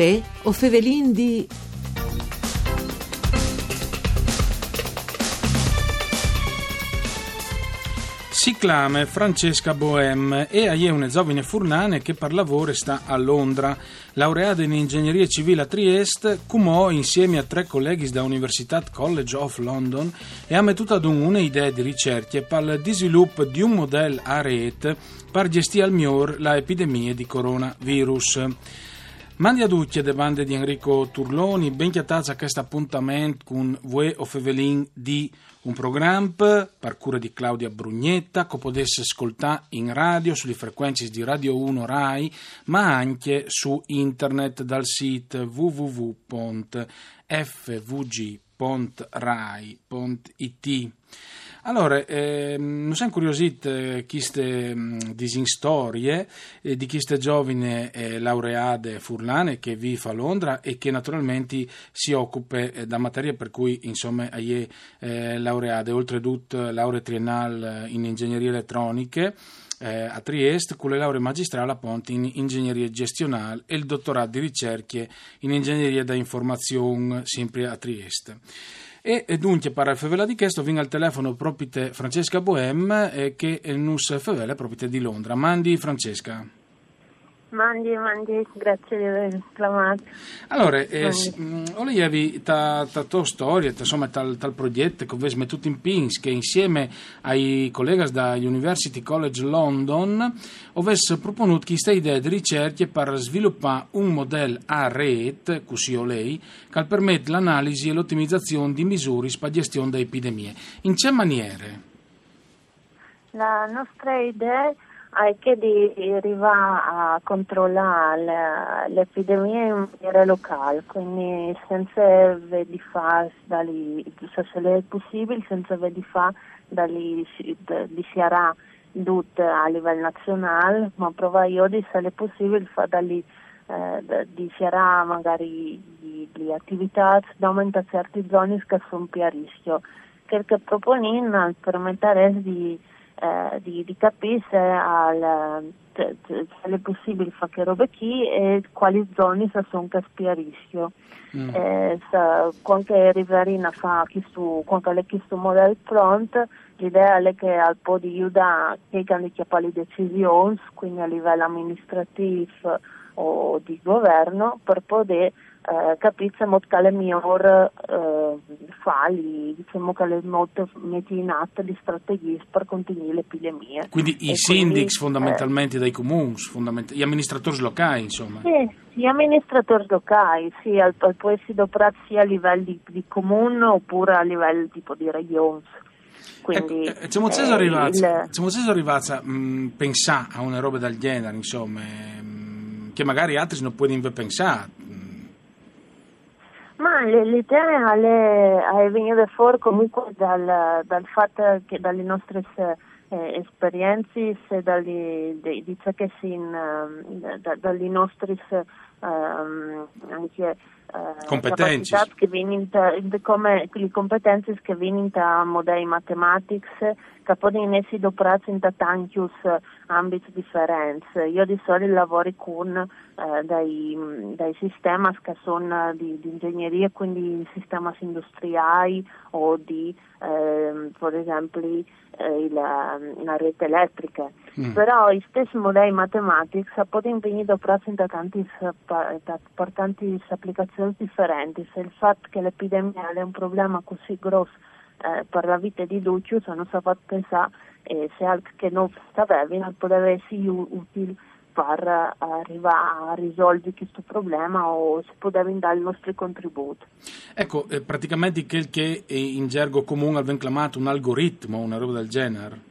Uè, o fevelin di... Si chiama Francesca Bohem e è una giovane furnane che per lavoro sta a Londra. Laureata in ingegneria civile a Trieste, cumò insieme a tre colleghi da Università College of London e ha mettuto ad un un'idea di ricerca per il sviluppo di un modello a rete per gestire al migliore l'epidemia di coronavirus. Mandi a tutti le bande di Enrico Turloni, ben chiatazza a questo appuntamento con Vue o Fevelin di un programma per cura di Claudia Brugnetta che potesse ascoltare in radio sulle frequenze di Radio 1 RAI ma anche su internet dal sito www.fvg.rai.it allora, eh, non siamo incuriositi eh, queste mm, disinstorie eh, di queste giovani eh, laureate furlane che vive a Londra e che naturalmente si occupa eh, da materia per cui insomma è eh, laureate, oltretutto laurea triennale in ingegnerie elettroniche eh, a Trieste con le lauree magistrali appunto in ingegneria gestionale e il dottorato di ricerche in ingegneria da informazione sempre a Trieste. E, e dunque, per favela di questo, viene al telefono proprio Francesca Bohem, eh, che nus favela proprio di Londra. Mandi Francesca. Mandi, mandi, grazie di aver chiamato. Allora, eh, mm, avevi ta, ta tua storia, insomma, tal, tal progetto che avete messo in pins, che insieme ai colleghi da University College London avesse proponuto questa idea di ricerca per sviluppare un modello a rete, così o lei, che permette l'analisi e l'ottimizzazione di misure per gestione delle epidemie. In che maniere? La nostra idea è anche di arrivare a controllare l'epidemia in maniera locale, quindi senza di fare, se è possibile, senza di fare di dichiarare tutto a livello nazionale, ma prova io di se è possibile fare dagli eh, dichiarare magari le attività da certe zone che sono più a rischio, perché proponendo permettere di eh, di, di, capire se, al, se, se è possibile fare che robe qui e quali zone sono a rischio. Mm. Eh, se, quando arriveremo a fare questo, è questo modello pronto, l'idea è che al po' di aiutare che hanno le decisioni, quindi a livello amministrativo o di governo, per poter eh, capire mod quale miglior eh, fali, diciamo che le molto metti in atto di strategie per contenere le epidemie. Quindi i sindics fondamentalmente eh, dai comuni, fondament- gli amministratori locali insomma. Sì, gli amministratori locali, sì, al, al può essere operato sia a livello di, di comune oppure a livello tipo di regione. Quindi, ecco, eh, siamo eh, arrivati, il... siamo arrivati a mh, pensare a una roba del genere, insomma, mh, che magari altri non possono pensare ma l'idea è venuta fuori comunque dal, dal fatto che dalle nostre eh, esperienze, dalle, di, che si in, da, dalle nostre um, anche uh, competenze. che in, come le competenze che vengono da modelli matematici che possono essere operati in tanti ambiti differenti. Io di solito lavoro con eh, dei, dei sistemi che sono di, di, ingegneria, quindi sistemi industriali o di, eh, per esempio, eh, la, la, rete elettrica. Mm. Però i stessi modelli matematici possono venire in tanti, per tante applicazioni differenti. Se il fatto che l'epidemia è un problema così grosso eh, per la vita di Lucius hanno fatto pensare eh, se altro che non sapevano poteva essere utile per eh, arrivare a risolvere questo problema o se poteva dare il nostro contributo. Ecco, eh, praticamente quel che in gergo comune aveva chiamato un algoritmo, una roba del genere.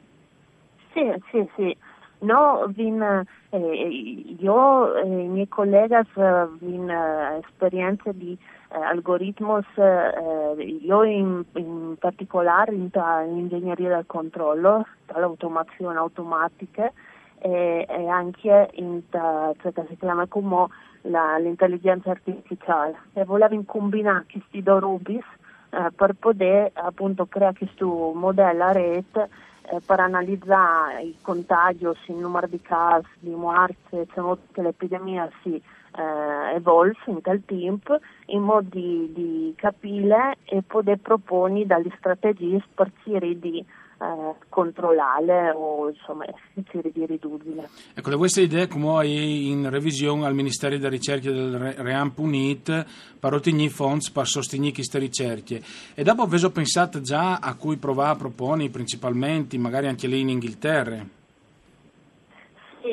Sì, sì, sì. No, vin, eh, io e i miei colleghi abbiamo eh, esperienza di eh, algoritmos, eh, io in, in particolare in, in, ingegneria del controllo, dall'automazione automatica e, e anche in ciò che si chiama come la, l'intelligenza artificiale. E volevo combinare questi due rubis eh, per poter appunto creare questo modello a rete eh, per analizzare i contagi, il numero di casi, di morti, diciamo che l'epidemia si eh, evolve tal tempo in modo di, di capire e poter proporre dalle strategie per di eh, controllare o insomma cercare di ridurre. Ecco, vostre idee come hai in revisione al Ministero della Ricerca del Ream Punit per ottenere fondi per sostenere queste ricerche e dopo avete pensato già a cui provare a proporre principalmente, magari anche lì in Inghilterra?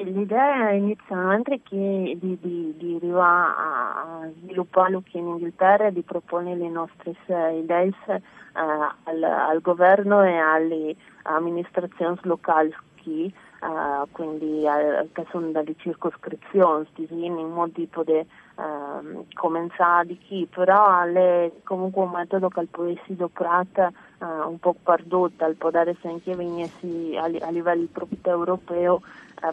L'idea inizialmente è che di, di, di arrivare a sviluppare qui in Inghilterra e di proporre le nostre idee eh, al, al, governo e alle amministrazioni locali qui, uh, quindi uh, che sono dalle circoscrizioni, in modo di uh, cominciare di chi, però è comunque un metodo che può essere adoperato uh, un po' perduto, al poter anche venire a, a livello proprio europeo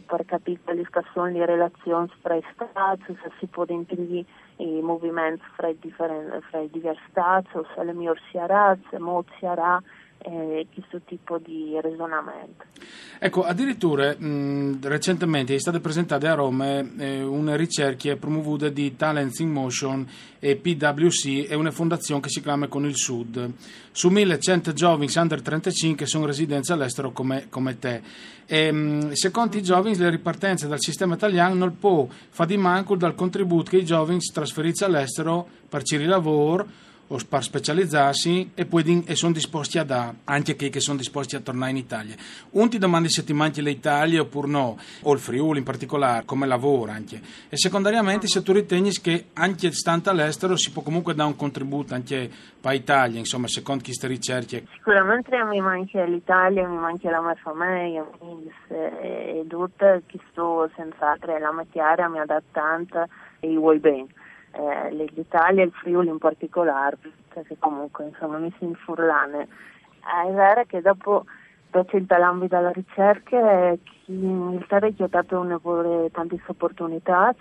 per capire quali sono le relazioni fra i stati, se si può impedire i movimenti fra i, fra i diversi stati, se le migliori si harà, se molto si harà, eh, questo tipo di ragionamento. Ecco, addirittura mh, recentemente è stata presentata a Roma eh, una ricerca promovuta di Talents in Motion e PwC è una fondazione che si chiama Con il Sud. Su 1100 giovani under 35 sono residenti all'estero come, come te. E, mh, secondo i giovani le ripartenze dal sistema italiano non può fare di manco dal contributo che i giovani si trasferiscono all'estero per cercare lavoro o per specializzarsi e poi e sono disposti a dare, anche che, che sono disposti a tornare in Italia. Un ti domandi se ti manchi l'Italia oppure no, o il Friuli in particolare, come lavora anche. E secondariamente se tu ritieni che anche stante all'estero si può comunque dare un contributo anche per l'Italia, insomma, secondo queste ricerche. Sicuramente mi manca l'Italia, mi manca la mia famiglia, e tutto, questo senz'altro la mia chiara mi ha dato tanto e vuoi bene eh, l'Italia e il Friuli in particolare, perché comunque insomma mi si infurlane. Eh, è vero che dopo in l'ambito della ricerca in Inghilterra è dato un lavoro tante opportunità,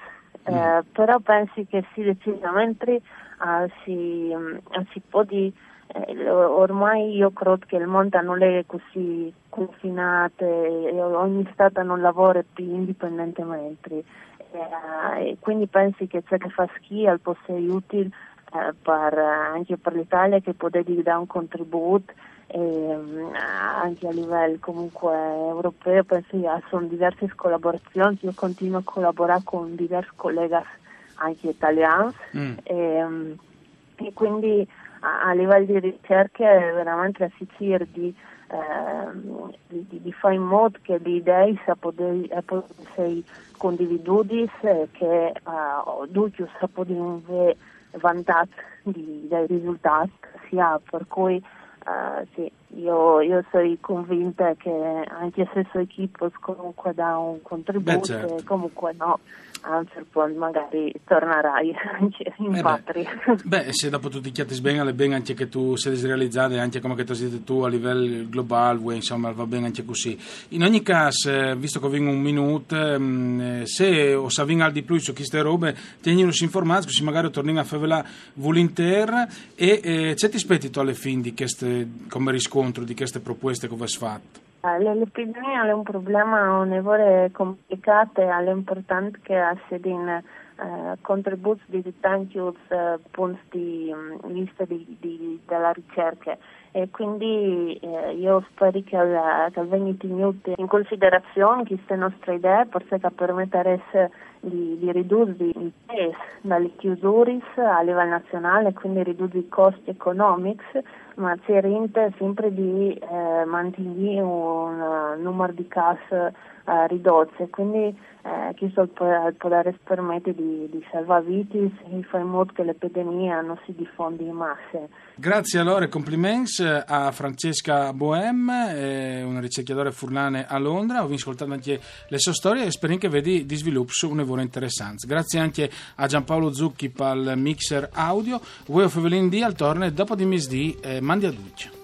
eh, mm. però penso che sì, decisamente uh, si, um, si può di, eh, ormai io credo che il mondo non è così confinato e ogni Stato non lavora più indipendentemente eh, quindi pensi che ciò che fa schia può essere utile eh, per, anche per l'Italia che può dare un contributo e, anche a livello comunque europeo? Penso che sono diverse collaborazioni io continuo a collaborare con diversi colleghi anche italiani. Mm. e, e, quindi a, a, livello di ricerca veramente la Sicilia di, eh, di, di, fare in modo che le idee possano essere condivise che uh, tutti sappiamo vantare dai risultati sia per cui uh, sì, io, io, sono convinta che anche se sono equipo comunque dà un contributo Beh, certo. comunque no anzi poi magari tornerai anche in eh patria. Beh. beh, se dopo tutti i chiatti bene, è bene anche che tu sei realizzato, anche come che tu siete tu a livello globale, insomma, va bene anche così. In ogni caso, eh, visto che vengo un minuto, mm, eh, se o sa al di più su queste robe, tienilo informati, così magari torniamo a fare volentieri e eh, c'è ti aspetti tu alle fine di queste, come riscontro di queste proposte che avete fatto? L'epidemia è un problema onevole e complicato e è importante che sia in eh, contributi di tanti eh, punti di vista di, di, della ricerca e quindi eh, io spero che, che venga tenuto in considerazione queste nostre idee forse che permetteresse di, di ridurre il peso dalle chiusure a livello nazionale quindi ridurre i costi economici ma si rende sempre di eh, mantenere un uh, numero di case uh, ridotto quindi eh, questo al poter permette di, di salvare vite e fare in modo che l'epidemia non si diffonda in masse. Grazie allora e complimenti a Francesca Bohem, una ricercatore furlane a Londra. Ho ascoltato anche le sue storie e spero che vedi di sviluppo un lavoro interessante. Grazie anche a Giampaolo Zucchi per il mixer audio. Voi o Fevelin D al torne dopo di misdì eh, mandi a duccia.